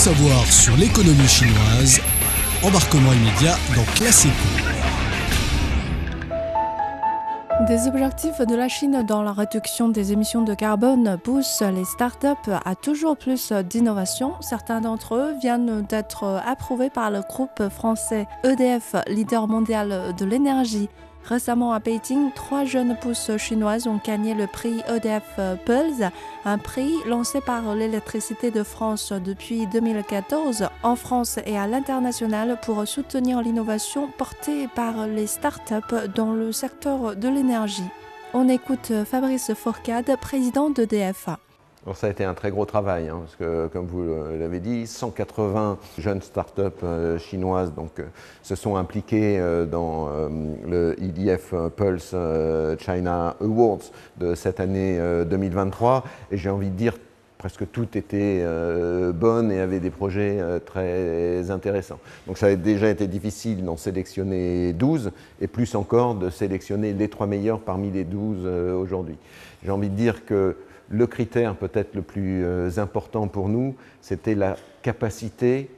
savoir sur l'économie chinoise. Embarquement immédiat dans Classe Des objectifs de la Chine dans la réduction des émissions de carbone poussent les startups à toujours plus d'innovation. Certains d'entre eux viennent d'être approuvés par le groupe français EDF, leader mondial de l'énergie. Récemment à Beijing, trois jeunes pousses chinoises ont gagné le prix EDF Pulse, un prix lancé par l'électricité de France depuis 2014 en France et à l'international pour soutenir l'innovation portée par les startups dans le secteur de l'énergie. On écoute Fabrice Fourcade, président d'EDF ça a été un très gros travail, hein, parce que comme vous l'avez dit, 180 jeunes startups euh, chinoises donc, euh, se sont impliquées euh, dans le EDF Pulse China Awards de cette année 2023. Et j'ai envie de dire presque toutes étaient bonnes et avaient des projets très intéressants. Donc ça a déjà été difficile d'en sélectionner 12 et plus encore de sélectionner les trois meilleurs parmi les 12 aujourd'hui. J'ai envie de dire que le critère peut-être le plus euh, important pour nous, c'était la capacité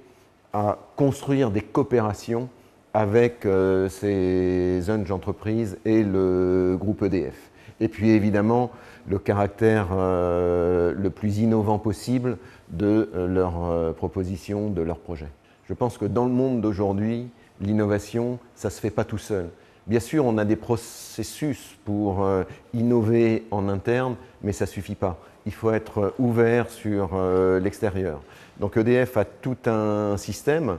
à construire des coopérations avec euh, ces jeunes entreprises et le groupe EDF. Et puis évidemment, le caractère euh, le plus innovant possible de leurs propositions, de leurs projets. Je pense que dans le monde d'aujourd'hui, l'innovation, ça ne se fait pas tout seul. Bien sûr, on a des processus pour euh, innover en interne, mais ça ne suffit pas. Il faut être euh, ouvert sur euh, l'extérieur. Donc EDF a tout un système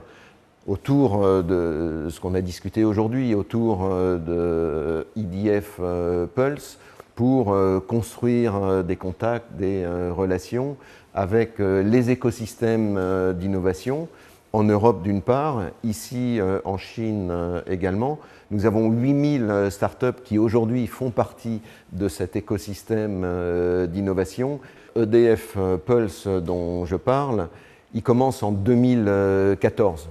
autour de ce qu'on a discuté aujourd'hui, autour de EDF Pulse, pour construire des contacts, des relations avec les écosystèmes d'innovation en Europe d'une part, ici euh, en Chine euh, également. Nous avons 8000 euh, startups qui aujourd'hui font partie de cet écosystème d'innovation. EDF Pulse dont je parle, il commence en 2014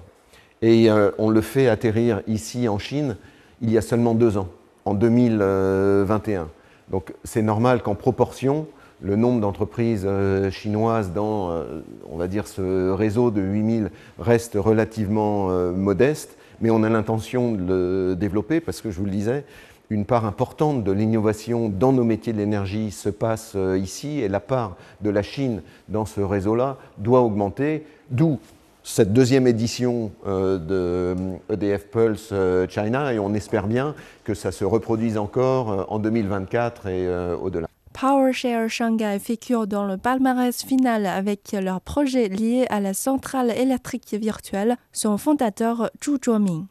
et on le fait atterrir ici en Chine il y a seulement deux ans, en 2021. Donc c'est normal qu'en proportion, le nombre d'entreprises euh, chinoises dans, euh, on va dire, ce réseau de 8000 reste relativement euh, modeste, mais on a l'intention de le développer parce que, je vous le disais, une part importante de l'innovation dans nos métiers de l'énergie se passe ici et la part de la Chine dans ce réseau-là doit augmenter, d'où cette deuxième édition de EDF Pulse China et on espère bien que ça se reproduise encore en 2024 et au-delà. PowerShare Shanghai figure dans le palmarès final avec leurs projets liés à la centrale électrique virtuelle, son fondateur Zhu Zhuoming.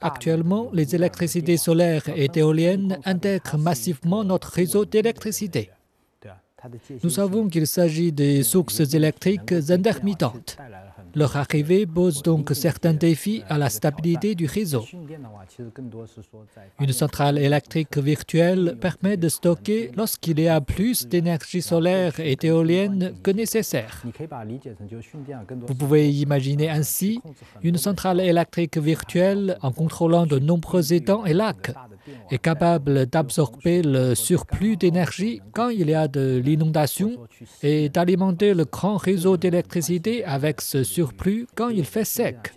Actuellement, les électricités solaires et éoliennes intègrent massivement notre réseau d'électricité. Nous savons qu'il s'agit des sources électriques intermittentes. Leur arrivée pose donc certains défis à la stabilité du réseau. Une centrale électrique virtuelle permet de stocker lorsqu'il y a plus d'énergie solaire et éolienne que nécessaire. Vous pouvez imaginer ainsi une centrale électrique virtuelle en contrôlant de nombreux étangs et lacs est capable d'absorber le surplus d'énergie quand il y a de l'inondation et d'alimenter le grand réseau d'électricité avec ce surplus quand il fait sec.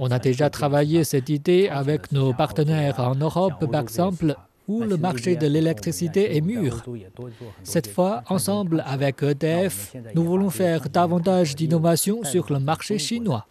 On a déjà travaillé cette idée avec nos partenaires en Europe, par exemple, où le marché de l'électricité est mûr. Cette fois, ensemble avec EDF, nous voulons faire davantage d'innovation sur le marché chinois.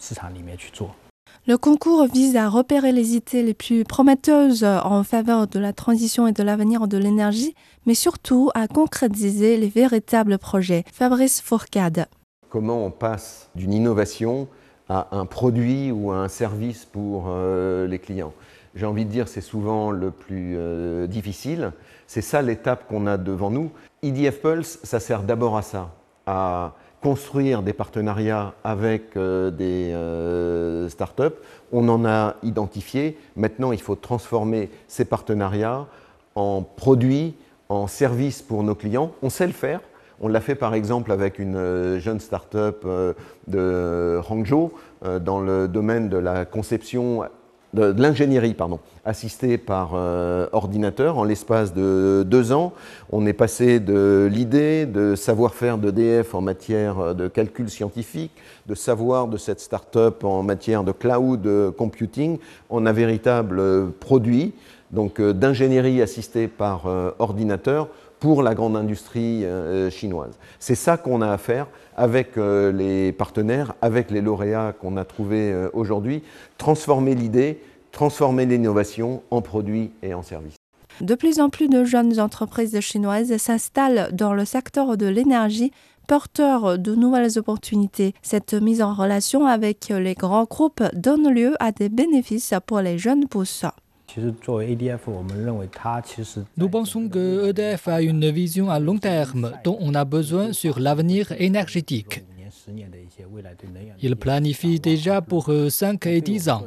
Le concours vise à repérer les idées les plus prometteuses en faveur de la transition et de l'avenir de l'énergie, mais surtout à concrétiser les véritables projets. Fabrice Fourcade. Comment on passe d'une innovation à un produit ou à un service pour euh, les clients J'ai envie de dire c'est souvent le plus euh, difficile. C'est ça l'étape qu'on a devant nous. EDF Pulse, ça sert d'abord à ça, à construire des partenariats avec euh, des startups. On en a identifié. Maintenant, il faut transformer ces partenariats en produits, en services pour nos clients. On sait le faire. On l'a fait par exemple avec une euh, jeune start-up de Hangzhou dans le domaine de la conception de, l'ingénierie pardon, assistée par euh, ordinateur. En l'espace de deux ans, on est passé de l'idée de savoir-faire d'EDF en matière de calcul scientifique, de savoir de cette start-up en matière de cloud computing, en un véritable produit donc d'ingénierie assistée par ordinateur pour la grande industrie euh, chinoise. C'est ça qu'on a à faire avec euh, les partenaires, avec les lauréats qu'on a trouvés euh, aujourd'hui, transformer l'idée, transformer l'innovation en produits et en services. De plus en plus de jeunes entreprises chinoises s'installent dans le secteur de l'énergie porteurs de nouvelles opportunités. Cette mise en relation avec les grands groupes donne lieu à des bénéfices pour les jeunes pousses. Nous pensons que EDF a une vision à long terme dont on a besoin sur l'avenir énergétique. Il planifie déjà pour 5 et 10 ans.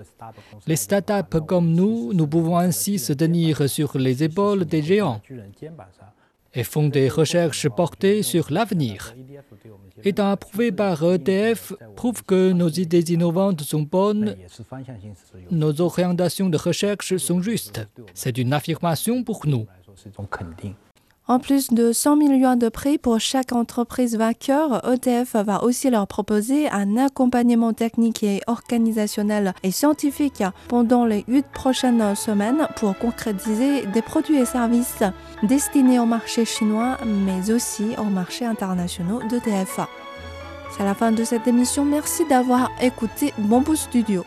Les startups comme nous, nous pouvons ainsi se tenir sur les épaules des géants et font des recherches portées sur l'avenir. Étant approuvé par ETF, prouve que nos idées innovantes sont bonnes, nos orientations de recherche sont justes. C'est une affirmation pour nous. En plus de 100 millions de prix pour chaque entreprise vainqueur, ETF va aussi leur proposer un accompagnement technique et organisationnel et scientifique pendant les huit prochaines semaines pour concrétiser des produits et services destinés au marché chinois, mais aussi au marché international d'ETF. C'est la fin de cette émission. Merci d'avoir écouté Bamboo Studio.